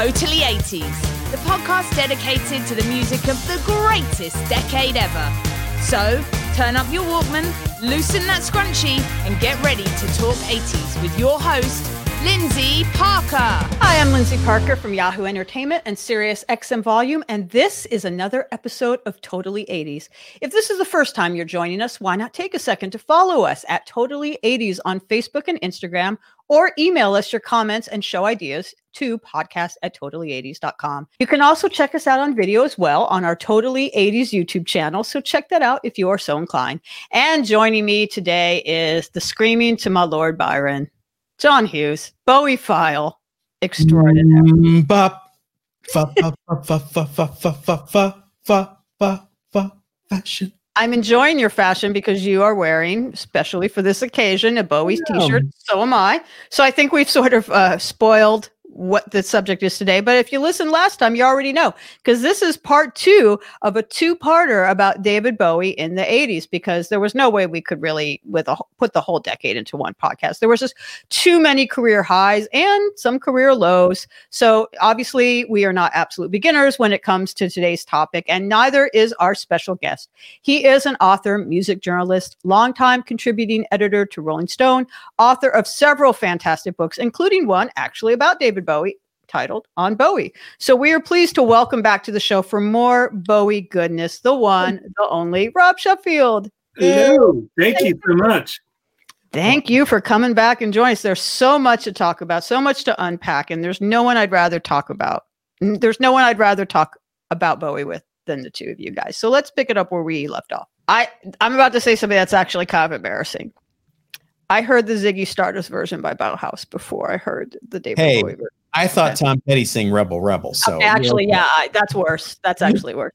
Totally 80s, the podcast dedicated to the music of the greatest decade ever. So, turn up your Walkman, loosen that scrunchie, and get ready to talk 80s with your host, Lyndsey Parker. Hi, I'm Lyndsey Parker from Yahoo Entertainment and Sirius XM Volume, and this is another episode of Totally 80s. If this is the first time you're joining us, why not take a second to follow us at Totally 80s on Facebook and Instagram, or email us your comments and show ideas to podcast at totally80s.com. You can also check us out on video as well on our Totally 80s YouTube channel, so check that out if you are so inclined. And joining me today is the screaming to my Lord Byron. John Hughes, Bowiephile extraordinary. Mm, bop. Fa, fa, fa, fa, fa, fa, fa, fa, fa, fa, fa, fa, fashion. I'm enjoying your fashion because you are wearing, especially for this occasion, a Bowie's Yeah. t-shirt. So am I. So I think we've sort of uh, spoiled what the subject is today. But if you listened last time, you already know because this is part two of a two-parter about David Bowie in the 80s. Because there was no way we could really with a, put the whole decade into one podcast. There was just too many career highs and some career lows. So obviously, we are not absolute beginners when it comes to today's topic, and neither is our special guest. He is an author, music journalist, longtime contributing editor to Rolling Stone, author of several fantastic books, including one actually about David Bowie titled On Bowie. So we are pleased to welcome back to the show for more Bowie goodness, the one, the only Rob Sheffield. Hello. Thank you so much. Thank you for coming back and joining us. There's so much to talk about, so much to unpack, and there's no one I'd rather talk about. There's no one I'd rather talk about Bowie with than the two of you guys. So let's pick it up where we left off. I I'm about to say something that's actually kind of embarrassing. I heard the Ziggy Stardust version by Bauhaus before I heard the David Hey, Bowie version. I thought Tom Petty sang Rebel Rebel. So Okay, actually, yeah, I, that's worse. That's actually worse.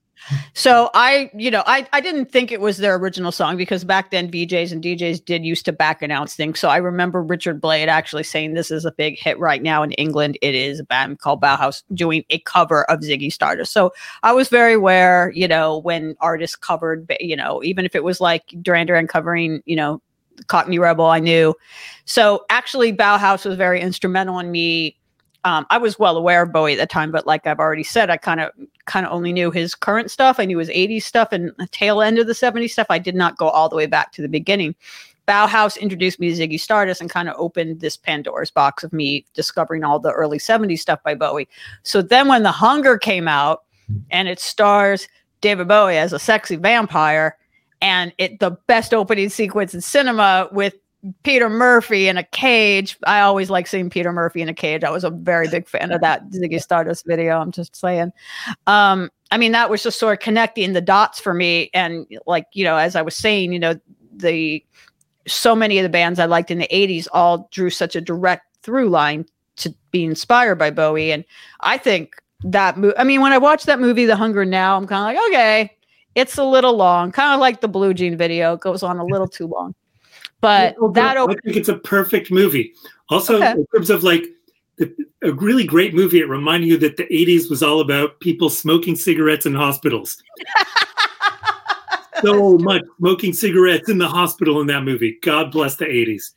So I, you know, I, I didn't think it was their original song because back then VJs and DJs did used to back announce things. So I remember Richard Blade actually saying this is a big hit right now in England. It is a band called Bauhaus doing a cover of Ziggy Stardust. So I was very aware, you know, when artists covered, you know, even if it was like Duran Duran covering, you know, Cockney Rebel, I knew. So actually, Bauhaus was very instrumental in me um, I was well aware of Bowie at the time, but like I've already said, I kind of kind of only knew his current stuff. I knew his 80s stuff and the tail end of the 70s stuff. I did not go all the way back to the beginning. Bauhaus introduced me to Ziggy Stardust and kind of opened this Pandora's box of me discovering all the early 70s stuff by Bowie. So then when The Hunger came out and it stars David Bowie as a sexy vampire and it the best opening sequence in cinema with Peter Murphy in a cage. I always like seeing Peter Murphy in a cage. I was a very big fan of that Ziggy Stardust video. I'm just saying. Um, I mean, that was just sort of connecting the dots for me. And like, you know, as I was saying, you know, the so many of the bands I liked in the 80s all drew such a direct through line to be inspired by Bowie. And I think that movie, I mean, when I watch that movie, The Hunger Now, I'm kind of like, okay, it's a little long, kind of like the Blue Jean video, it goes on a little too long. But that I think it's a perfect movie. Also, Okay. in terms of like the, a really great movie, it reminded you that the 80s was all about people smoking cigarettes in hospitals. so much smoking cigarettes in the hospital in that movie. God bless the 80s.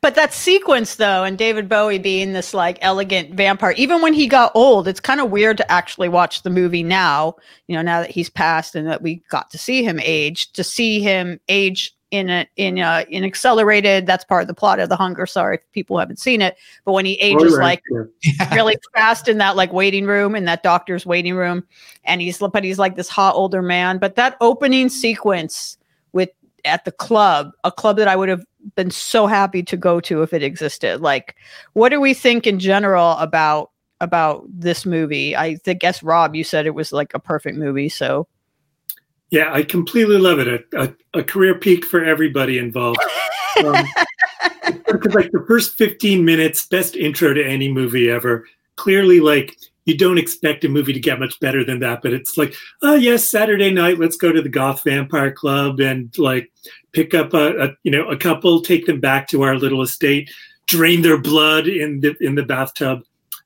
But that sequence, though, and David Bowie being this like elegant vampire, even when he got old, it's kind of weird to actually watch the movie now, you know, now that he's passed and that we got to see him age, to see him age in a in a in accelerated that's part of the plot of the hunger sorry if people haven't seen it but when he ages Spoiler, like yeah. really fast in that like waiting room in that doctor's waiting room and he's but he's like this hot older man but that opening sequence with at the club a club that i would have been so happy to go to if it existed like what do we think in general about about this movie i think guess rob you said it was like a perfect movie so Yeah, I completely love it. A, a, a career peak for everybody involved. Um, because like the first 15 minutes, best intro to any movie ever. Clearly, like you don't expect a movie to get much better than that, but it's like, oh yes, Saturday night, let's go to the Goth Vampire Club and like pick up a, a you know a couple, take them back to our little estate, drain their blood in the in the bathtub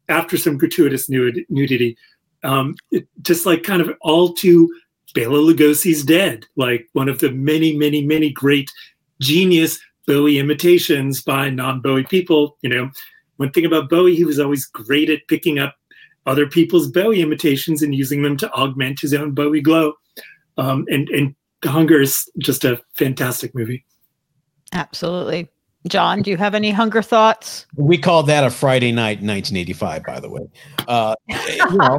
after some gratuitous nud- nudity. Um, it, just like kind of all too Bela Lugosi's Dead, like one of the many, many, many great genius Bowie imitations by non-Bowie people. You know, one thing about Bowie, he was always great at picking up other people's Bowie imitations and using them to augment his own Bowie glow. Um, and and Hunger is just a fantastic movie. Absolutely. John, do you have any hunger thoughts? We called that a Friday night 1985, by the way. Uh, you know,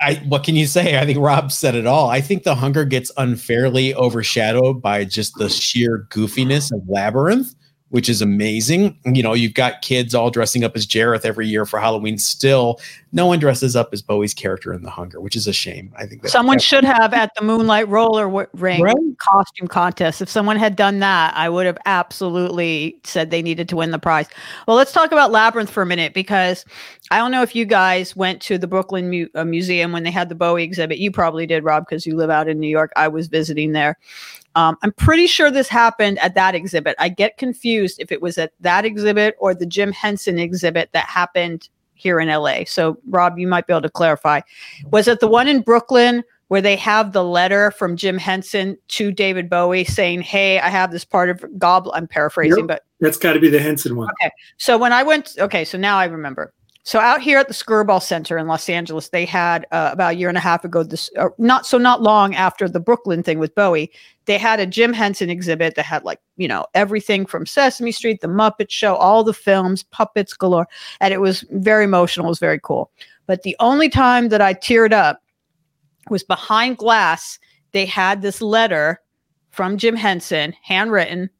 I, what can you say? I think Rob said it all. I think the hunger gets unfairly overshadowed by just the sheer goofiness of Labyrinth which is amazing. You know, you've got kids all dressing up as Jareth every year for Halloween. Still, no one dresses up as Bowie's character in The Hunger, which is a shame. I think that someone should have at the Moonlight Roller Ring right? costume contest. If someone had done that, I would have absolutely said they needed to win the prize. Well, let's talk about Labyrinth for a minute because I don't know if you guys went to the Brooklyn Mu- uh, Museum when they had the Bowie exhibit. You probably did, Rob, because you live out in New York. I was visiting there. Um, I'm pretty sure this happened at that exhibit. I get confused if it was at that exhibit or the Jim Henson exhibit that happened here in LA. So, Rob, you might be able to clarify. Was it the one in Brooklyn where they have the letter from Jim Henson to David Bowie saying, Hey, I have this part of Goblin? I'm paraphrasing, yep. but that's got to be the Henson one. Okay. So, when I went, okay, so now I remember. So out here at the Skirball Center in Los Angeles, they had uh, about a year and a half ago, this uh, not so not long after the Brooklyn thing with Bowie, they had a Jim Henson exhibit that had like you know everything from Sesame Street, The Muppet Show, all the films, puppets galore, and it was very emotional. It was very cool. But the only time that I teared up was behind glass. They had this letter from Jim Henson, handwritten,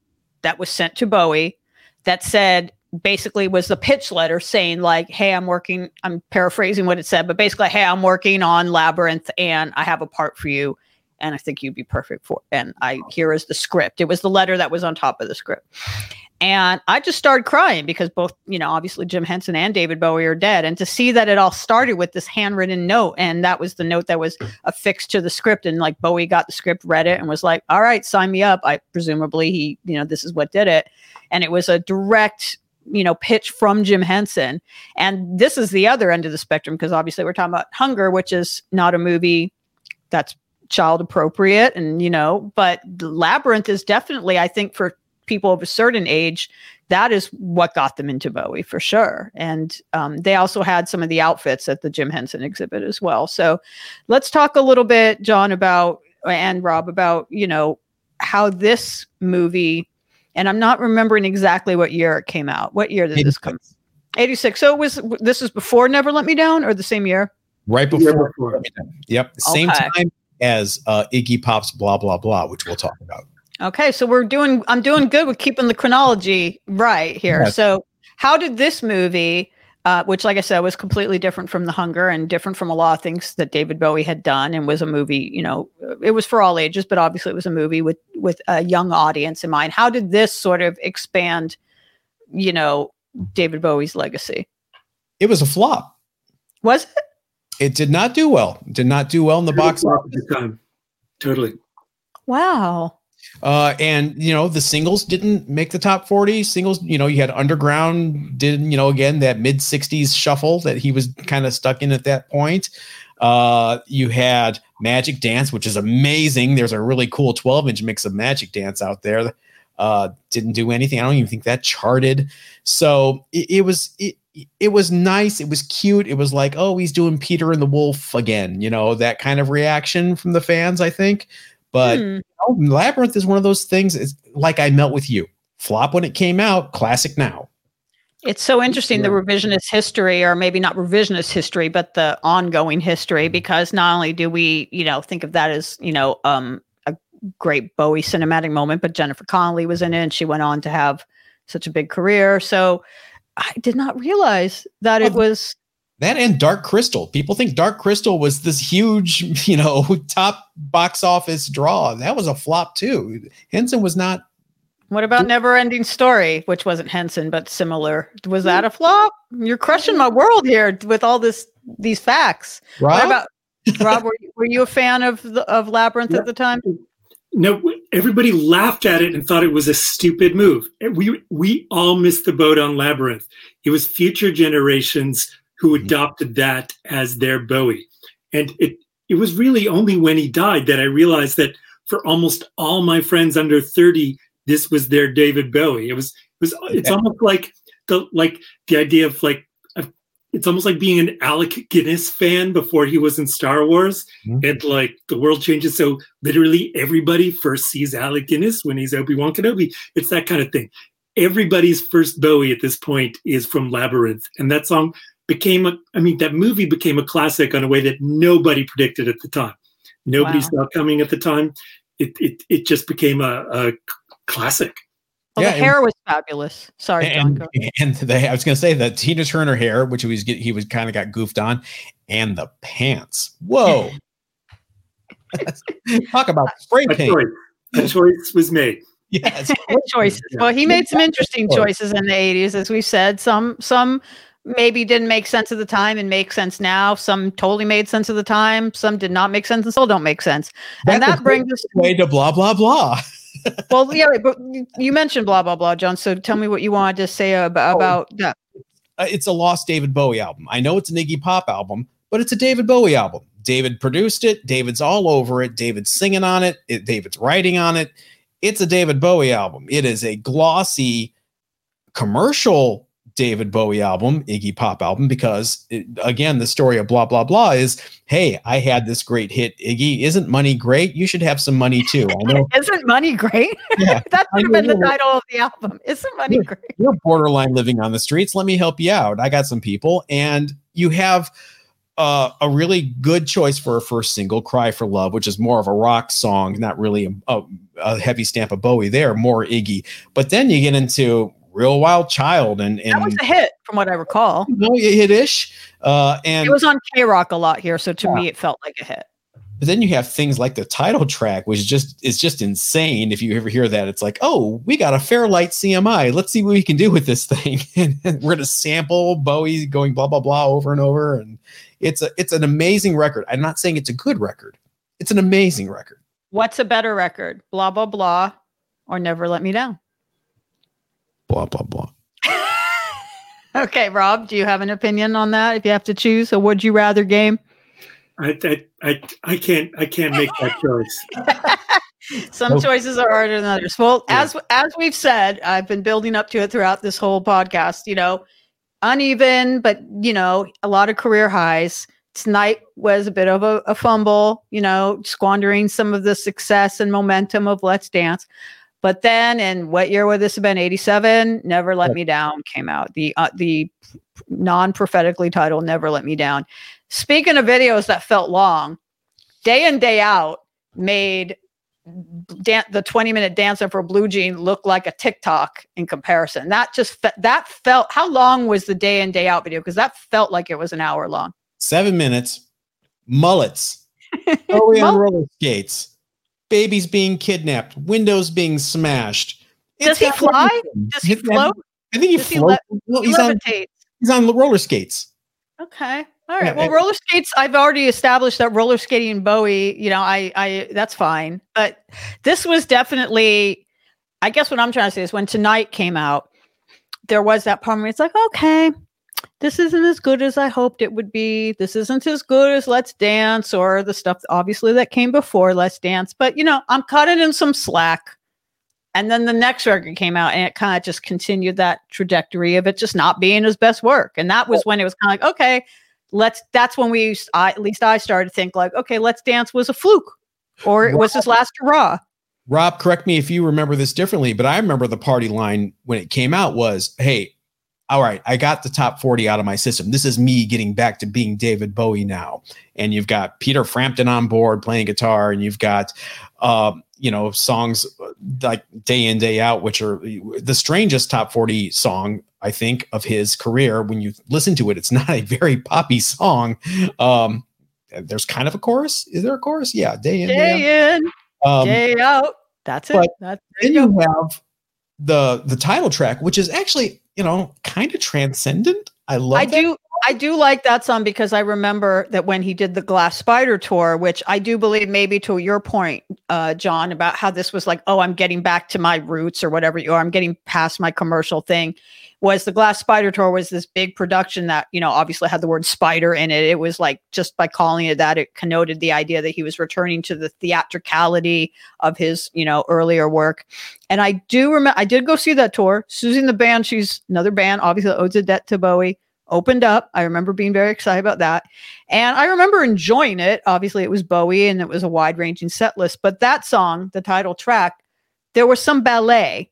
that was sent to Bowie, that said basically was the pitch letter saying like hey i'm working i'm paraphrasing what it said but basically hey i'm working on labyrinth and i have a part for you and i think you'd be perfect for it. and i here is the script. It was the letter that was on top of the script. And i just started crying because both you know obviously jim henson and david bowie are dead. And to see that it all started with this handwritten note and that was the note that was affixed to the script and like bowie got the script read it and was like all right sign me up. I presumably he you know this is what did it. And it was a direct you know pitch from Jim Henson. And this is the other end of the spectrum because obviously we're talking about Hunger, which is not a movie that's child appropriate and you know, but Labyrinth is definitely I think for people of a certain age that is what got them into Bowie for sure. And um, they also had some of the outfits at the Jim Henson exhibit as well. So let's talk a little bit, John, about and Rob about you know how this movie and I'm not remembering exactly what year it came out. What year did 86. this come? 86. So it was this is before Never Let Me Down or the same year? Right before. before. Yep. Same okay. time as uh, Iggy Pop's Blah Blah Blah, which we'll talk about. Okay, so we're doing I'm doing good with keeping the chronology right here. Yes. So how did this movie uh, which, like I said, was completely different from The Hunger and different from a lot of things that David Bowie had done, and was a movie. You know, it was for all ages, but obviously it was a movie with with a young audience in mind. How did this sort of expand, you know, David Bowie's legacy? It was a flop. Was it? It did not do well. Did not do well in the box office. Time. Totally. Wow. Uh, and you know the singles didn't make the top 40 singles you know you had underground did you know again that mid 60s shuffle that he was kind of stuck in at that point. Uh, you had magic dance which is amazing. There's a really cool 12 inch mix of magic dance out there uh, didn't do anything. I don't even think that charted. So it, it was it, it was nice. It was cute. It was like oh he's doing peter and the wolf again you know that kind of reaction from the fans i think but hmm. you know, Labyrinth is one of those things. It's like I melt with you. Flop when it came out, classic now. It's so interesting the revisionist history, or maybe not revisionist history, but the ongoing history, because not only do we, you know, think of that as, you know, um, a great Bowie cinematic moment, but Jennifer Connelly was in it and she went on to have such a big career. So I did not realize that well, it was that and Dark Crystal. People think Dark Crystal was this huge, you know, top box office draw. That was a flop too. Henson was not What about Never Ending Story, which wasn't Henson but similar? Was that a hmm. flop? You're crushing my world here with all this these facts. Rob? What about Rob? Were, you- were you a fan of the, of Labyrinth Yeah. at the time? No, everybody laughed at it and thought it was a stupid move. We we all missed the boat on Labyrinth. It was future generations who adopted that as their Bowie, and it it was really only when he died that I realized that for almost all my friends under thirty, this was their David Bowie. It was it was it's almost like the like the idea of like. It's almost like being an Alec Guinness fan before he was in Star Wars, Mhm. and like the world changes. So literally everybody first sees Alec Guinness when he's Obi Wan Kenobi. It's that kind of thing. Everybody's first Bowie at this point is from Labyrinth, and that song became a. I mean, that movie became a classic on a way that nobody predicted at the time. Nobody Wow. saw coming at the time. It it it just became a, a classic. Well, Yeah, the and- hair was fabulous. Sorry, John. and go. and the, I was going to say the Tina Turner hair, which he was he was kind of got goofed on, and the pants. Whoa! Talk about spray A paint. choice, a choice was made. Yes, choices. Well, he made some interesting choices in the 80s, as we said. Some some maybe didn't make sense at the time and make sense now. Some totally made sense at the time. Some did not make sense and still don't make sense. And that brings us way to blah blah blah. well, yeah, but you- mentioned blah blah blah, John. So tell me what you wanted to say about, about that. uh, it's a lost David Bowie album. I know it's an Iggy Pop album, but it's a David Bowie album. David produced it. David's all over it. David's singing on it. it David's writing on it. It's a David Bowie album. It is a glossy commercial David Bowie album, Iggy Pop album, because it, again, the story of blah blah blah is, hey, I had this great hit. Iggy, isn't money great? You should have some money too. I know Isn't money great? Yeah, that should have been the title of the album. Isn't money great? you're borderline living on the streets. Let me help you out. I got some people, and you have uh, a really good choice for a first single, "Cry for Love," which is more of a rock song, not really a, a, a heavy stamp of Bowie. There, more Iggy. But then you get into "Real Wild Child" and and That was a hit, from what I recall. No, you hit ish. Uh, and It was on KROQ a lot here, so to me, it felt like a hit. But then you have things like the title track, which just is just insane. If you ever hear that, it's like, oh, we got a Fairlight CMI. Let's see what we can do with this thing. and we're gonna sample Bowie going blah blah blah over and over. And it's a it's an amazing record. I'm not saying it's a good record. It's an amazing record. What's a better record? Blah blah blah, or Never Let Me Down. Blah blah blah. Okay, Rob, do you have an opinion on that? If you have to choose a would you rather game, I I I, I can't I can't make that choice. some Oh. choices are harder than others. Well, Yeah. as as we've said, I've been building up to it throughout this whole podcast. You know, uneven, but you know, a lot of career highs. Tonight was a bit of a, a fumble, you know, squandering some of the success and momentum of Let's Dance. But then, in what year would this have been? Eighty-seven. Never Let Me Down came out. The uh, the non-prophetically titled "Never Let Me Down." Speaking of videos that felt long, day in day out made dan- the 20 minute dancer for blue jean look like a tiktok in comparison that just fe- that felt how long was the day in day out video because that felt like it was an hour long Seven minutes. Mullets. Bowie on roller skates. Babies being kidnapped. Windows being smashed. Does It's he fly? everything. does he It's- float I think he Does he floats. le- he he's on he's on roller skates. okay all right Yeah, well roller skates i've already established that roller skating and bowie you know i i that's fine but this was definitely i guess what i'm trying to say is when tonight came out there was that part where it's like okay this isn't as good as I hoped it would be. This isn't as good as Let's Dance or the stuff obviously that came before Let's Dance. But you know, I'm cutting in some slack. And then the next record came out and it kind of just continued that trajectory of it just not being his best work. And that was when it was kind of like, okay, let's that's when we I, at least I started to think like, okay, Let's Dance was a fluke or it was his last hurrah. Rob, correct me if you remember this differently, but I remember the party line when it came out was, "Hey, all right, I got the top 40 out of my system. This is me getting back to being David Bowie now." And you've got Peter Frampton on board playing guitar and you've got uh, you know, songs like Day In Day Out which are the strangest top 40 song I think of his career when you listen to it. It's not a very poppy song. Um there's kind of a chorus. Is there a chorus? Yeah, Day In Day Out. Day in, Um, day out. That's it. That's then you you have the the title track, which is actually you know kind of transcendent. I love. I that. do. I do like that song because I remember that when he did the Glass Spider tour, which I do believe maybe to your point, uh, John, about how this was like, oh, I'm getting back to my roots or whatever you are. I'm getting past my commercial thing. Was the Glass Spider tour was this big production that you know obviously had the word spider in it. It was like just by calling it that, it connoted the idea that he was returning to the theatricality of his you know earlier work. And I do remember I did go see that tour. Siouxsie and the Banshees another band, obviously owes a debt to Bowie opened up. I remember being very excited about that. And I remember enjoying it. Obviously, it was Bowie and it was a wide ranging set list. But that song, the title track, there was some ballet.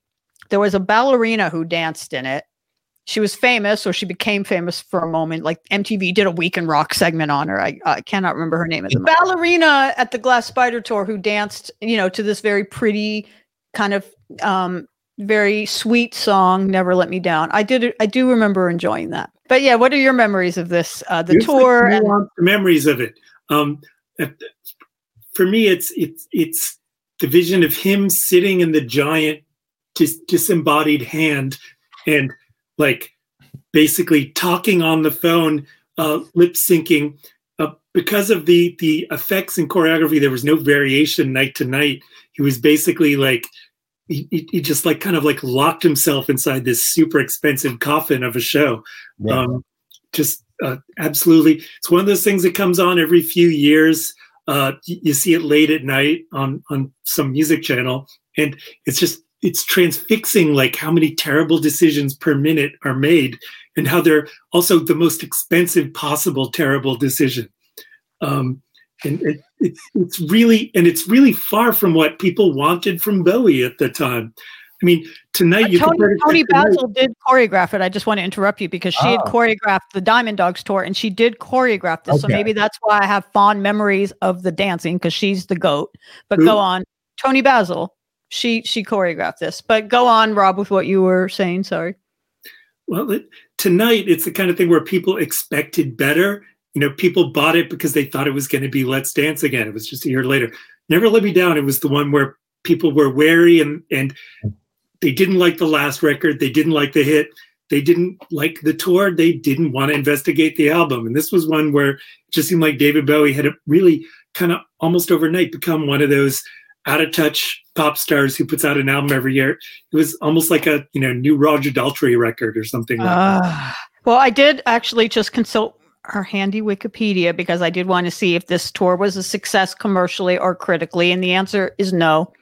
There was a ballerina who danced in it. She was famous, or she became famous for a moment. Like MTV did a Week in Rock segment on her. I, I cannot remember her name. The ballerina at the Glass Spider tour who danced, you know, to this very pretty kind of um, very sweet song, "Never Let Me Down." I did. I do remember enjoying that. But yeah, what are your memories of this? Uh, the Here's tour the and memories of it. Um, for me, it's it's it's the vision of him sitting in the giant, dis- disembodied hand, and like basically talking on the phone, uh, lip syncing. Uh, because of the the effects and choreography, there was no variation night to night. He was basically like he, he- he just like kind of like locked himself inside this super expensive coffin of a show. Yeah. Um, just uh, absolutely, it's one of those things that comes on every few years. Uh, you, you see it late at night on on some music channel, and it's just it's transfixing like how many terrible decisions per minute are made, and how they're also the most expensive possible terrible decision. Um, and it, it's it's really and it's really far from what people wanted from Bowie at the time. I mean, tonight you Tony, it Tony tonight- Basil did choreograph it. I just want to interrupt you because she had Oh. choreographed the Diamond Dogs tour and she did choreograph this. So maybe that's why I have fond memories of the dancing because she's the goat. But Who? go on, Toni Basil. She she choreographed this. But go on, Rob, with what you were saying. Sorry. Well, it, tonight it's the kind of thing where people expected better. You know, people bought it because they thought it was going to be Let's Dance again. It was just a year later. Never Let Me Down. It was the one where people were wary and and they didn't like the last record. They didn't like the hit. They didn't like the tour. They didn't want to investigate the album. And this was one where it just seemed like David Bowie had really kind of almost overnight become one of those out of touch pop stars who puts out an album every year. It was almost like a you know new Roger Daltrey record or something. Ah. well, I did actually just consult her handy Wikipedia because I did want to see if this tour was a success commercially or critically, and the answer is no.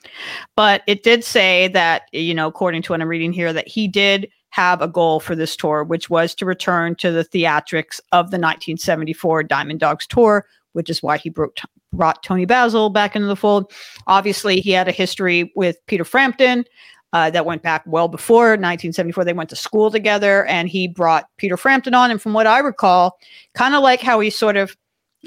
But it did say that, you know, according to what I'm reading here, that he did have a goal for this tour, which was to return to the theatrics of the 1974 Diamond Dogs tour, which is why he brought, brought Toni Basil back into the fold. Obviously, he had a history with Peter Frampton uh, that went back well before 1974. They went to school together, and he brought Peter Frampton on. And from what I recall, kind of like how he sort of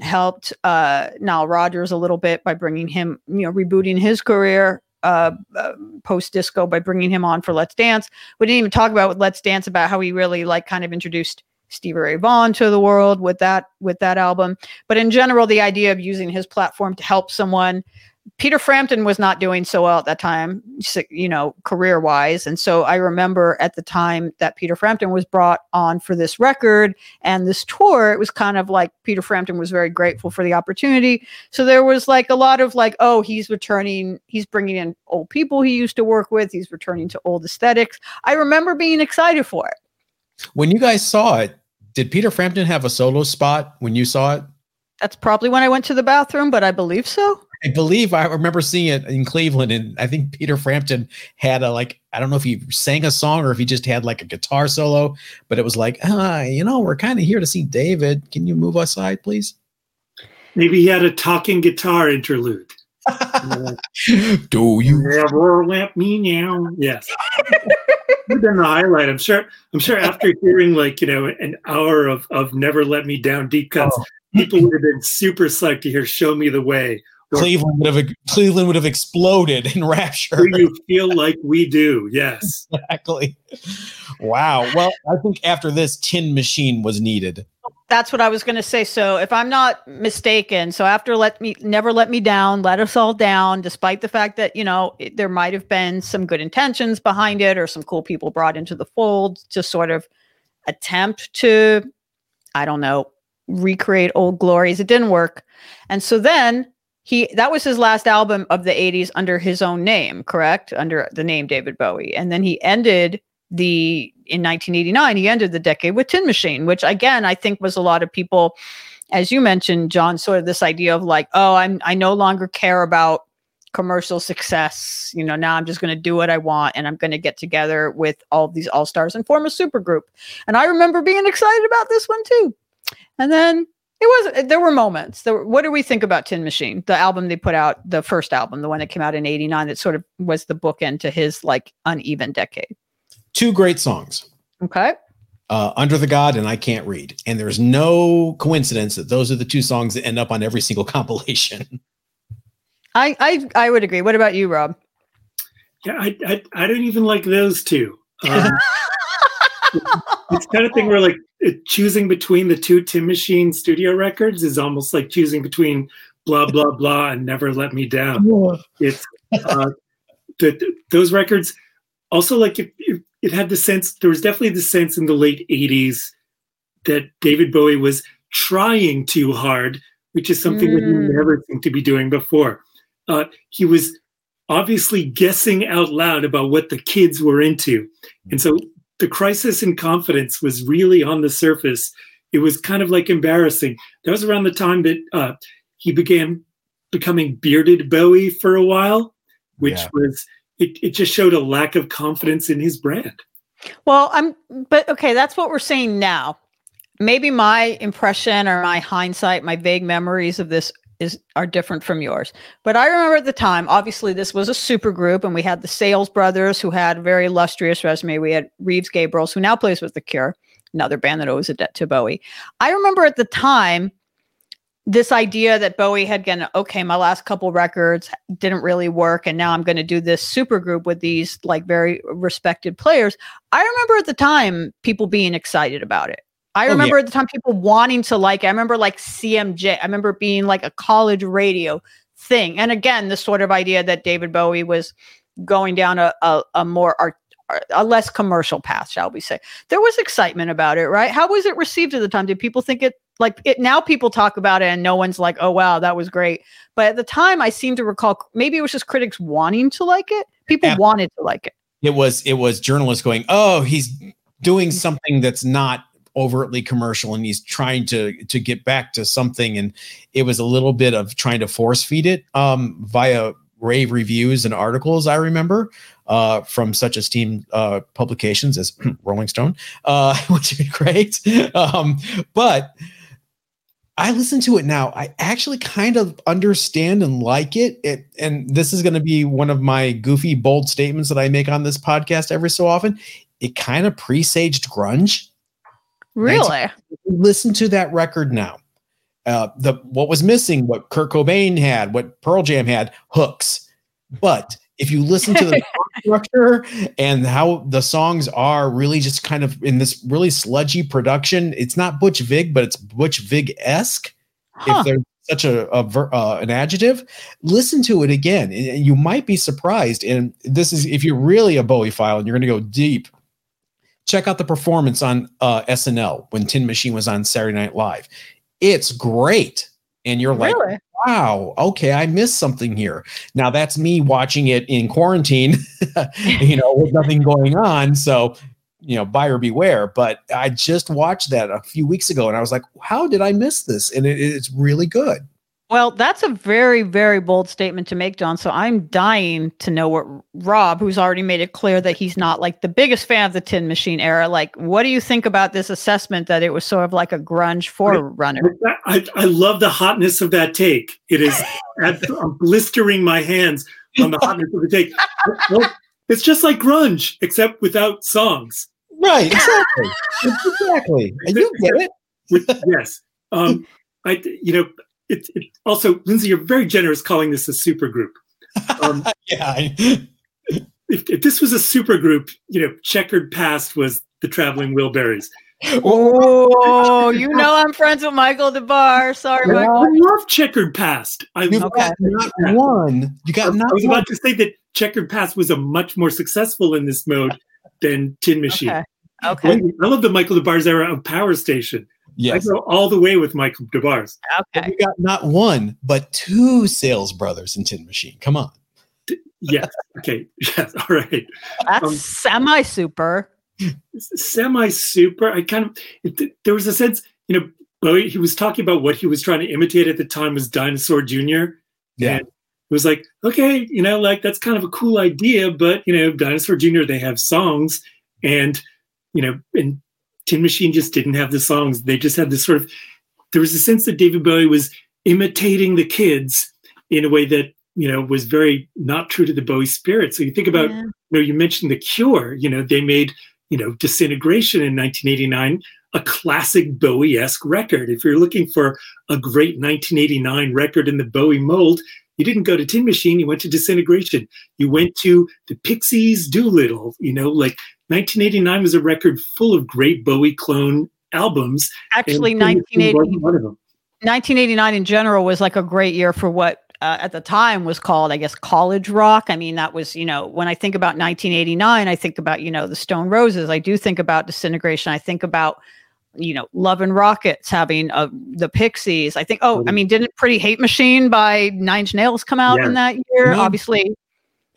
helped uh, Nile Rodgers a little bit by bringing him, you know, rebooting his career uh, uh, post disco by bringing him on for Let's Dance. We didn't even talk about Let's Dance about how he really like kind of introduced Stevie Ray Vaughan to the world with that with that album. But in general, the idea of using his platform to help someone Peter Frampton was not doing so well at that time, you know, career wise. And so I remember at the time that Peter Frampton was brought on for this record and this tour, it was kind of like Peter Frampton was very grateful for the opportunity. So there was like a lot of like, oh, he's returning, he's bringing in old people he used to work with, he's returning to old aesthetics. I remember being excited for it. When you guys saw it, did Peter Frampton have a solo spot when you saw it? That's probably when I went to the bathroom, but I believe so. I believe I remember seeing it in Cleveland, and I think Peter Frampton had a like I don't know if he sang a song or if he just had like a guitar solo, but it was like, ah, you know, we're kind of here to see David. Can you move aside, please? Maybe he had a talking guitar interlude. Do you? Never let me now. Yes. Would have been the highlight. I'm sure. I'm sure after hearing like you know an hour of of Never Let Me Down deep cuts, people would have been super psyched to hear "Show Me the Way." Or, Cleveland would have Cleveland would have exploded in rapture. Do you feel like we do? Yes. exactly. Wow. Well, I think after this, Tin Machine was needed. That's what I was going to say. So, if I'm not mistaken, so after let me never let me down, let us all down, despite the fact that you know it, there might have been some good intentions behind it or some cool people brought into the fold to sort of attempt to, I don't know, recreate old glories. It didn't work, and so then he that was his last album of the 80s under his own name, correct? Under the name David Bowie, and then he ended the in 1989 he ended the decade with tin machine which again i think was a lot of people as you mentioned john sort of this idea of like oh i'm i no longer care about commercial success. You know now i'm just going to do what i want and i'm going to get together with all these all stars and form a super group and i remember being excited about this one too. And then it was there were moments there were, what do we think about tin machine the album they put out the first album the one that came out in 89 that sort of was the bookend to his like uneven decade two great songs. Okay. Uh, Under the God and I Can't Read. And there's no coincidence that those are the two songs that end up on every single compilation. I I, I would agree. What about you, Rob? Yeah, I I, I don't even like those two. Um, it's kind of thing where like choosing between the two Tin Machine studio records is almost like choosing between blah blah blah and Never Let Me Down. It's uh, the, those records also like it, it, it had the sense there was definitely the sense in the late 80s that david bowie was trying too hard which is something mm. that he mm. never seemed to be doing before uh, he was obviously guessing out loud about what the kids were into and so the crisis in confidence was really on the surface it was kind of like embarrassing that was around the time that uh, he began becoming bearded bowie for a while which yeah. was it, it just showed a lack of confidence in his brand. Well, I'm, but okay, that's what we're saying now. Maybe my impression or my hindsight, my vague memories of this is are different from yours. But I remember at the time, obviously, this was a super group, and we had the Sales Brothers, who had a very illustrious resume. We had Reeves Gabrels, who now plays with The Cure, another band that owes a debt to Bowie. I remember at the time this idea that Bowie had gone, okay, my last couple records didn't really work, and now I'm going to do this super group with these like very respected players. I remember at the time people being excited about it. I remember oh, yeah. at the time people wanting to like it. I remember like CMJ. I remember being like a college radio thing. And again, the sort of idea that David Bowie was going down a, a, a more art, a less commercial path, shall we say. There was excitement about it, right? How was it received at the time? Did people think it like it now people talk about it and no one's like oh wow that was great but at the time i seem to recall maybe it was just critics wanting to like it people yeah. wanted to like it it was it was journalists going oh he's doing mm. something that's not overtly commercial and he's trying to to get back to something and it was a little bit of trying to force feed it um via rave reviews and articles i remember uh, from such esteemed uh, publications as rolling stone uh, which is great um, but I listen to it now. I actually kind of understand and like it. it and this is going to be one of my goofy, bold statements that I make on this podcast every so often. It kind of presaged grunge. Really? Listen to that record now. Uh, the what was missing, what Kurt Cobain had, what Pearl Jam had, hooks. But if you listen to the structure and how the songs are really just kind of in this really sludgy production, it's not Butch Vig, but it's Butch Vig esque. Huh. If there's such a, a uh, an adjective, listen to it again, and you might be surprised. And this is if you're really a Bowiephile and you're going to go deep. Check out the performance on uh, SNL when Tin Machine was on Saturday Night Live. It's great and you're like, really? wow, okay, I missed something here. Now that's me watching it in quarantine, you know, with nothing going on. So, you know, buyer beware. But I just watched that a few weeks ago and I was like, how did I miss this? And it, it's really good. Well, that's a very, very bold statement to make, John. So I'm dying to know what Rob, who's already made it clear that he's not like the biggest fan of the Tin Machine era, like, what do you think about this assessment that it was sort of like a grunge forerunner? I, I, I love the hotness of that take. It is, I'm blistering my hands on the hotness of the take. It's just like grunge, except without songs. Right, exactly. exactly. You get it. Yes. Um, I, you know, it, it, also, Lyndsey, you're very generous calling this a super group. Um, yeah. if, if, this was a super group, you know, checkered past was the traveling Wilburys. Oh, you know I'm friends with Michael Des Barres. Sorry, I Michael. love Checkered Past. I You've love Okay. got not one. You got not. I was one. about to say that Checkered Past was a much more successful in this mode than Tin Machine. Okay. Okay. I love the Michael Des Barres's era of Power Station. Yes. I go all the way with Michael Des Barres's. Okay. You got not one, but two sales brothers in Tin Machine. Come on. Yes. Okay. Yes. All right. That's Um, semi super. Semi super. I kind of, it, there was a sense, you know, Bowie, he was talking about what he was trying to imitate at the time was Dinosaur Jr. Yeah. And it was like, okay, you know, like that's kind of a cool idea, but, you know, Dinosaur Jr., they have songs and, you know, and Tin Machine just didn't have the songs. They just had this sort of, there was a sense that David Bowie was imitating the kids in a way that, you know, was very not true to the Bowie spirit. So you think about, Yeah. you know, you mentioned The Cure, you know, they made, you know, Disintegration in 1989, a classic Bowie esque record. If you're looking for a great 1989 record in the Bowie mold, you didn't go to Tin Machine, you went to Disintegration. You went to the Pixies Doolittle, you know, like 1989 was a record full of great Bowie clone albums. Actually, Tin Machine 1980, wasn't one of them. 1989 in general was like a great year for what uh, at the time was called, I guess, college rock. I mean, that was, you know, when I think about 1989, I think about, you know, the Stone Roses. I do think about Disintegration. I think about, you know, Love and Rockets having uh, the Pixies. I think, oh, I mean, didn't Pretty Hate Machine by Nine Inch Nails come out in that year? No. Obviously,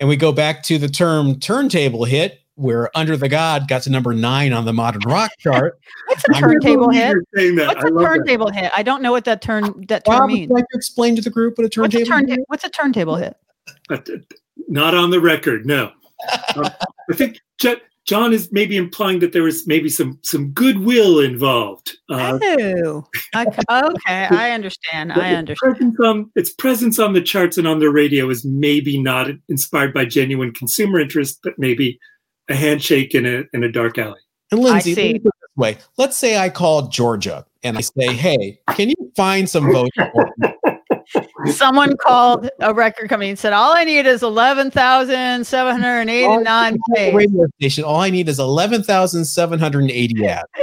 And we go back to the term turntable hit, where Under the God got to number nine on the modern rock chart. what's a turntable hit? remember saying that. What's I a love that. turntable hit? I don't know what that turn that term Bob, means. you like to explain to the group what a What's a turntable turn? is? What's a turntable hit? Not on the record, no. Um, I think Jo- John is maybe implying that there was maybe some some goodwill involved. Uh, oh, okay, okay, I understand. but I its understand. Presence on, its presence on the charts and on the radio is maybe not inspired by genuine consumer interest, but maybe a handshake in a in a dark alley. And Lyndsey, see. let me put this way: let's say I call Georgia and I say, hey, can you find some votes for me? Someone called a record company and said, "All I need is eleven thousand seven hundred eighty-nine plays." radio station. All I need is 11,780 ads.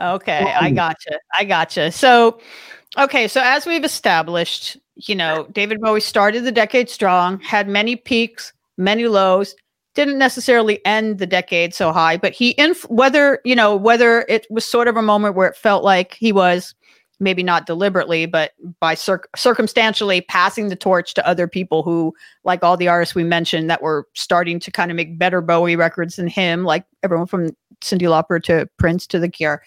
Okay, I gotcha. I gotcha. So, okay, so as we've established, you know, David Bowie started the decade strong, had many peaks, many lows, didn't necessarily end the decade so high, but he inf- whether, you know, whether it was sort of a moment where it felt like he was maybe not deliberately, but by circ- circumstantially passing the torch to other people who, like all the artists we mentioned, that were starting to kind of make better Bowie records than him, like everyone from Cyndi Lauper to Prince to The Cure.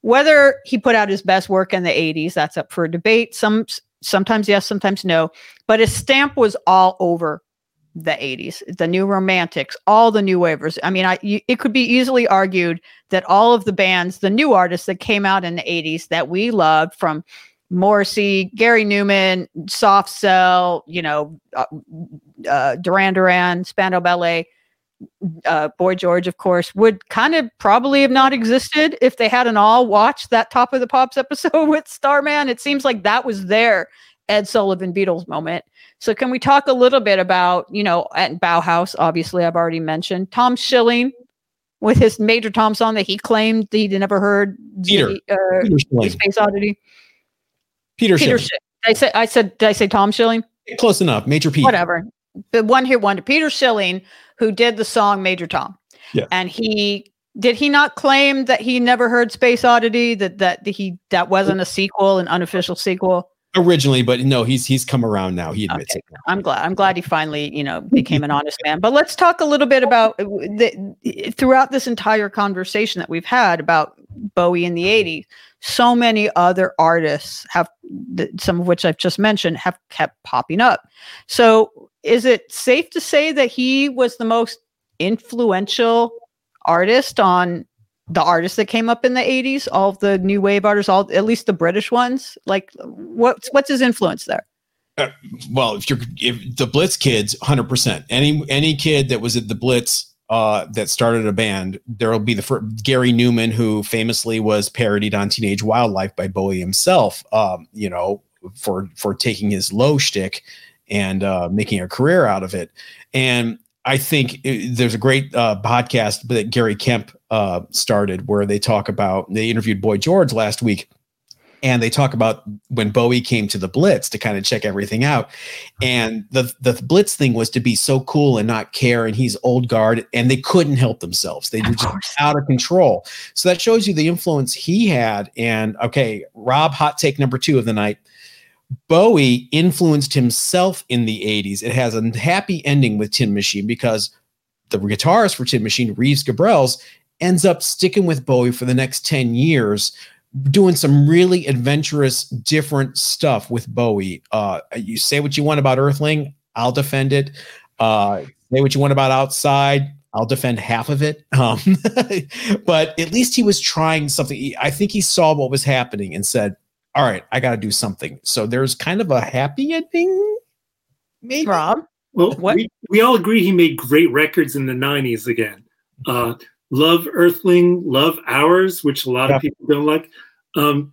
Whether he put out his best work in the 80s, that's up for debate. Some sometimes yes, sometimes no. But his stamp was all over the 80s, the new romantics, all the new wavers. I mean, I you, it could be easily argued that all of the bands, the new artists that came out in the 80s that we loved from Morrissey, Gary Numan, Soft Cell, you know, uh, uh, Duran Duran, Spandau Ballet, uh, Boy George, of course, would kind of probably have not existed if they hadn't all watched that Top of the Pops episode with Starman. It seems like that was their Ed Sullivan Beatles moment. So, can we talk a little bit about, you know, at Bauhaus? Obviously, I've already mentioned Tom Schilling with his Major Tom song that he claimed that he'd never heard. Peter. Ziggy- uh, Peter Space Oddity. Peter, Peter. Schilling. Sch- I said. I said. Did I say Tom Schilling? Close enough. Major P. whatever. The one hit wonder, Peter Schilling, who did the song Major Tom. Yeah. And he did he not claim that he never heard Space Oddity, that that he that wasn't a sequel, an unofficial sequel? Originally, but no, he's he's come around now. He admits Okay. it. I'm glad. I'm glad he finally, you know, became an honest man. But let's talk a little bit about uh, the, throughout this entire conversation that we've had about Bowie in the 80s. So many other artists have, some of which I've just mentioned, have kept popping up. So, is it safe to say that he was the most influential artist on the artists that came up in the 80s? All the new wave artists, all at least the British ones. Like, what's what's his influence there? well, if you're if the Blitz kids, hundred percent. Any any kid that was at the Blitz uh, that started a band, there will be the fir- Gary Numan, who famously was parodied on Teenage Wildlife by Bowie himself. Um, you know, for for taking his low shtick and uh, making a career out of it. And I think it, there's a great uh, podcast that Gary Kemp uh, started where they talk about they interviewed Boy George last week and they talk about when Bowie came to the Blitz to kind of check everything out. And the the Blitz thing was to be so cool and not care. And he's old guard, and they couldn't help themselves. They were just out of control. So that shows you the influence he had. And okay, Rob, hot take number two of the night. Bowie influenced himself in the 80s. It has a happy ending with Tin Machine because the guitarist for Tin Machine, Reeves Gabrels, ends up sticking with Bowie for the next 10 years doing some really adventurous, different stuff with Bowie. Uh, you say what you want about Earthling, I'll defend it. Uh, say what you want about Outside, I'll defend half of it. Um, but at least he was trying something. I think he saw what was happening and said, "All right, I got to do something." So there's kind of a happy ending, maybe. Rob, well, we, we all agree he made great records in the '90s. Again, uh, love Earthling, love Hours, which a lot yeah. of people don't like. Um,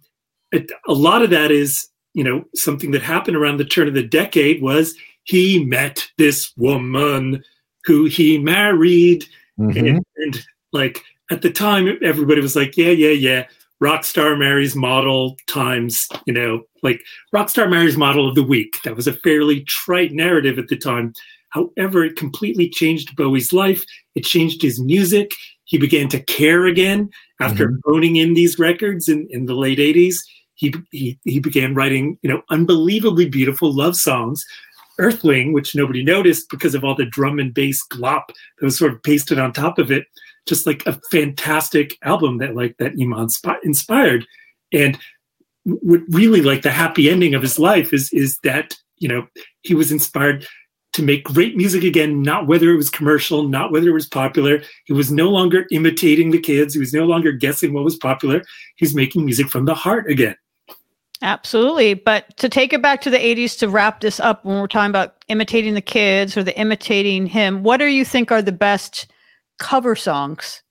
it, a lot of that is, you know, something that happened around the turn of the decade was he met this woman who he married. Mm-hmm. And, and like at the time, everybody was like, yeah, yeah, yeah. Rock star marries model times, you know, like rock star marries model of the week. That was a fairly trite narrative at the time. However, it completely changed Bowie's life. It changed his music he began to care again after mm-hmm. owning in these records in, in the late 80s. He, he, he began writing, you know, unbelievably beautiful love songs. Earthling, which nobody noticed because of all the drum and bass glop that was sort of pasted on top of it, just like a fantastic album that like that Iman sp- inspired. And what really like the happy ending of his life is is that you know he was inspired to make great music again, not whether it was commercial, not whether it was popular. He was no longer imitating the kids. He was no longer guessing what was popular. He's making music from the heart again. Absolutely. But to take it back to the 80s to wrap this up, when we're talking about imitating the kids or the imitating him, what do you think are the best cover songs,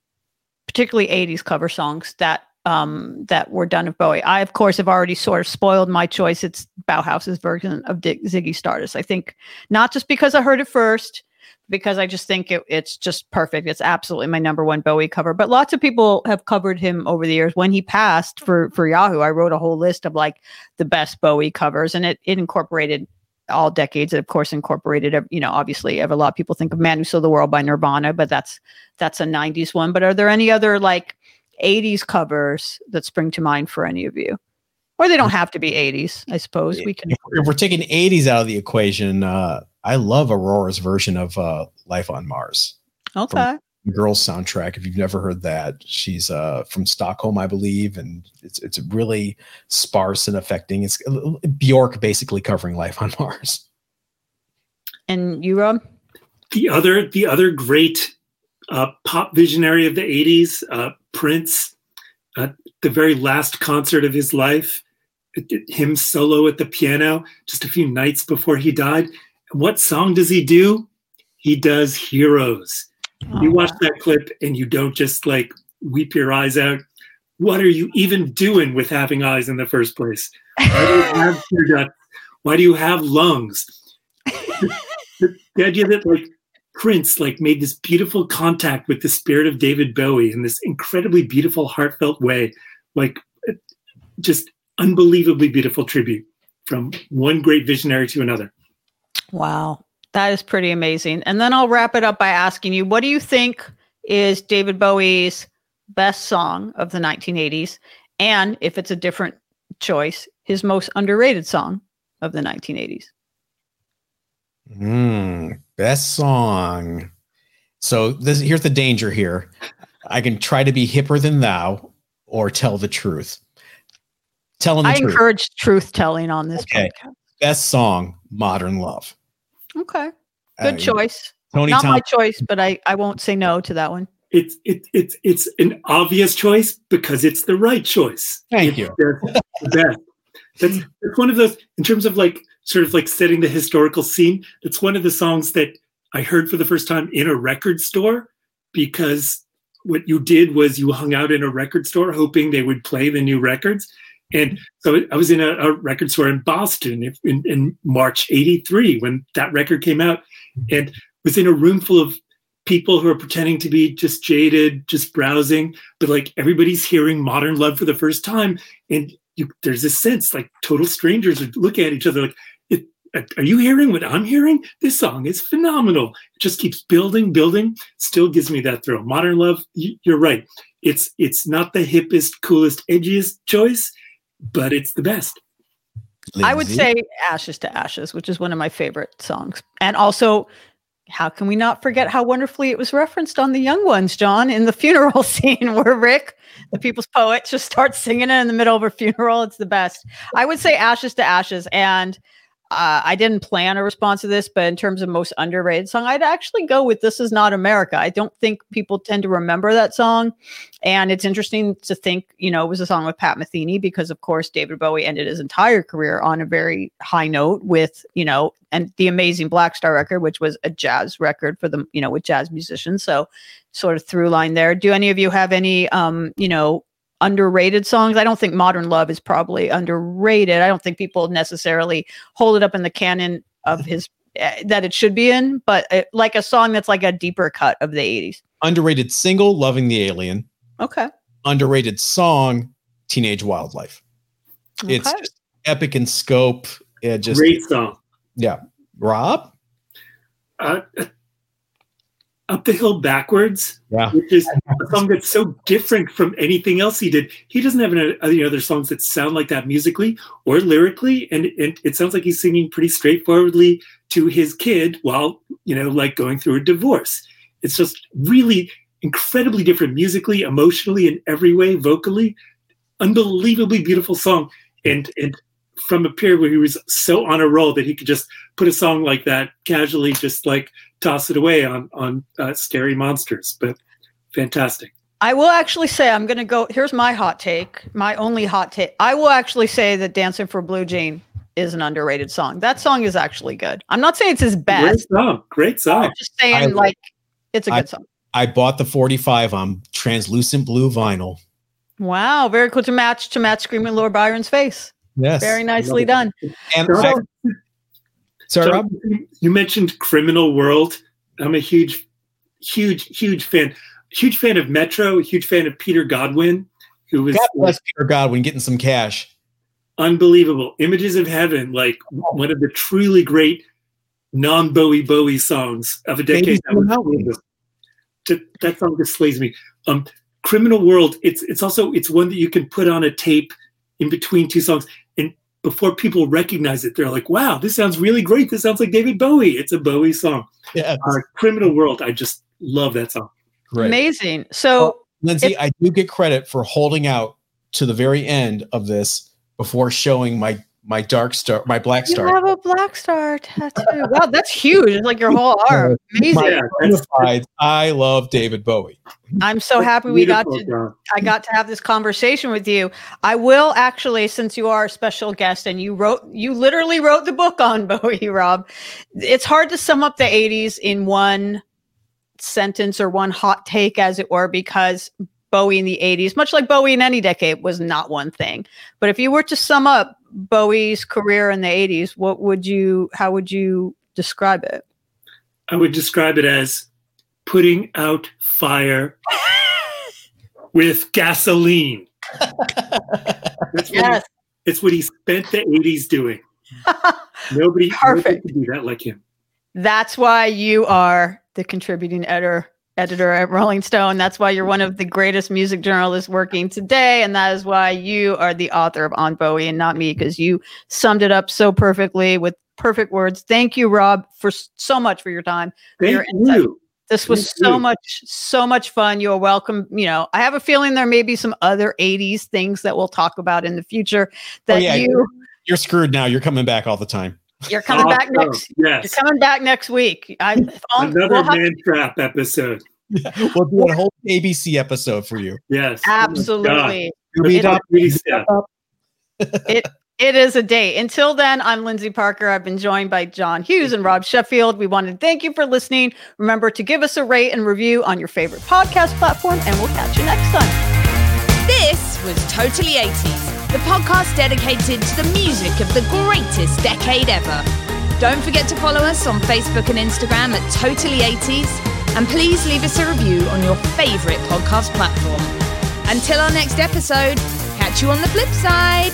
particularly 80s cover songs that um, that were done of Bowie. I, of course, have already sort of spoiled my choice. It's Bauhaus's version of Dick, Ziggy Stardust. I think not just because I heard it first, because I just think it, it's just perfect. It's absolutely my number one Bowie cover. But lots of people have covered him over the years. When he passed for for Yahoo, I wrote a whole list of like the best Bowie covers, and it it incorporated all decades. It of course incorporated, you know, obviously, a lot of people think of "Man Who Sold the World" by Nirvana, but that's that's a '90s one. But are there any other like 80s covers that spring to mind for any of you? Or they don't have to be 80s, I suppose. We can. If we're taking 80s out of the equation, uh, I love Aurora's version of uh, Life on Mars. Okay. Girls soundtrack. If you've never heard that, she's uh, from Stockholm, I believe, and it's it's really sparse and affecting. It's Bjork basically covering Life on Mars. And you, Rob? The other the other great uh, pop visionary of the 80s, uh, Prince, uh, the very last concert of his life, him solo at the piano just a few nights before he died. what song does he do? He does Heroes. Oh, you watch that clip and you don't just like weep your eyes out. What are you even doing with having eyes in the first place? Why do you have ducts? Why do you have lungs? the, the idea that like Prince like made this beautiful contact with the spirit of David Bowie in this incredibly beautiful, heartfelt way, like uh, just unbelievably beautiful tribute from one great visionary to another. Wow, that is pretty amazing. And then I'll wrap it up by asking you, what do you think is David Bowie's best song of the 1980s? And if it's a different choice, his most underrated song of the 1980s? Mm, best song. So this here's the danger here. I can try to be hipper than thou or tell the truth. Telling the I truth. encourage truth telling on this okay. podcast. Best song, Modern Love. Okay. Good uh, choice. Tony Not Tom- my choice, but I, I won't say no to that one. It's it, it's it's an obvious choice because it's the right choice. Thank it's you. The, the best. That's, that's one of those in terms of like sort of like setting the historical scene. It's one of the songs that I heard for the first time in a record store because what you did was you hung out in a record store hoping they would play the new records. And so I was in a, a record store in Boston in, in March 83 when that record came out. And was in a room full of people who are pretending to be just jaded, just browsing, but like everybody's hearing modern love for the first time. And you, there's this sense like total strangers are looking at each other like, uh, are you hearing what I'm hearing? This song is phenomenal. It just keeps building, building. Still gives me that thrill. Modern Love, you're right. It's it's not the hippest, coolest, edgiest choice, but it's the best. Lyndsey? I would say Ashes to Ashes, which is one of my favorite songs. And also, how can we not forget how wonderfully it was referenced on the Young Ones, John, in the funeral scene where Rick, the people's poet, just starts singing it in the middle of a funeral. It's the best. I would say Ashes to Ashes. And uh, I didn't plan a response to this, but in terms of most underrated song, I'd actually go with This Is Not America. I don't think people tend to remember that song. And it's interesting to think, you know, it was a song with Pat Metheny because, of course, David Bowie ended his entire career on a very high note with, you know, and the amazing Blackstar record, which was a jazz record for the, you know, with jazz musicians. So, sort of through line there. Do any of you have any, um, you know, underrated songs. I don't think Modern Love is probably underrated. I don't think people necessarily hold it up in the canon of his uh, that it should be in, but it, uh, like a song that's like a deeper cut of the 80s. Underrated single Loving the Alien. Okay. Underrated song Teenage Wildlife. Okay. It's epic in scope. It just great song. Yeah. Rob? Uh, up the Hill Backwards, yeah. which is a song that's so different from anything else he did. He doesn't have any other songs that sound like that musically or lyrically, and, and it sounds like he's singing pretty straightforwardly to his kid while you know, like going through a divorce. It's just really incredibly different musically, emotionally, in every way, vocally. Unbelievably beautiful song, and and from a period where he was so on a roll that he could just put a song like that casually, just like toss it away on on uh, scary monsters. But fantastic. I will actually say I'm going to go. Here's my hot take. My only hot take. I will actually say that "Dancing for Blue Jean" is an underrated song. That song is actually good. I'm not saying it's his best. Great song. Great song. I'm just saying, I, like, it's a good I, song. I bought the 45 on translucent blue vinyl. Wow, very cool to match to match Screaming Lord Byron's face. Yes, very nicely done. And so, Sorry, Rob? You mentioned Criminal World. I'm a huge, huge, huge fan. Huge fan of Metro. Huge fan of Peter Godwin, who was God bless Peter Godwin getting some cash. Unbelievable. Images of Heaven, like one of the truly great non Bowie Bowie songs of a decade. That, that song slays me. Um, Criminal World. It's it's also it's one that you can put on a tape in between two songs before people recognize it, they're like, wow, this sounds really great. This sounds like David Bowie. It's a Bowie song. Yeah. Uh, Criminal World. I just love that song. Great. Amazing. So, well, Lyndsey, if- I do get credit for holding out to the very end of this before showing my my dark star, my black star. You have a black star tattoo. wow, that's huge. It's like your whole arm. Amazing. Yeah, I love David Bowie. I'm so happy we got to I got to have this conversation with you. I will actually, since you are a special guest and you wrote you literally wrote the book on Bowie, Rob. It's hard to sum up the 80s in one sentence or one hot take, as it were, because Bowie in the 80s, much like Bowie in any decade, was not one thing. But if you were to sum up Bowie's career in the 80s, what would you how would you describe it? I would describe it as putting out fire with gasoline. That's yes. He, it's what he spent the 80s doing. nobody, Perfect. nobody could do that like him. That's why you are the contributing editor editor at Rolling Stone. That's why you're one of the greatest music journalists working today. And that is why you are the author of On Bowie and not me, because you summed it up so perfectly with perfect words. Thank you, Rob, for so much for your time. Thank your you. This was Thank so you. much, so much fun. You're welcome. You know, I have a feeling there may be some other 80s things that we'll talk about in the future oh, that oh, yeah, you you're screwed now. You're coming back all the time. You're coming awesome. back next. Yes. You're coming back next week. I, Another we'll man to, trap episode. we'll do a whole ABC episode for you. Yes. Oh Absolutely. Oh it, it, it is a date. Until then, I'm Lyndsey Parker. I've been joined by John Hughes and Rob Sheffield. We want to thank you for listening. Remember to give us a rate and review on your favorite podcast platform, and we'll catch you next time. This was Totally 80s the podcast dedicated to the music of the greatest decade ever. Don't forget to follow us on Facebook and Instagram at Totally 80s, and please leave us a review on your favourite podcast platform. Until our next episode, catch you on the flip side.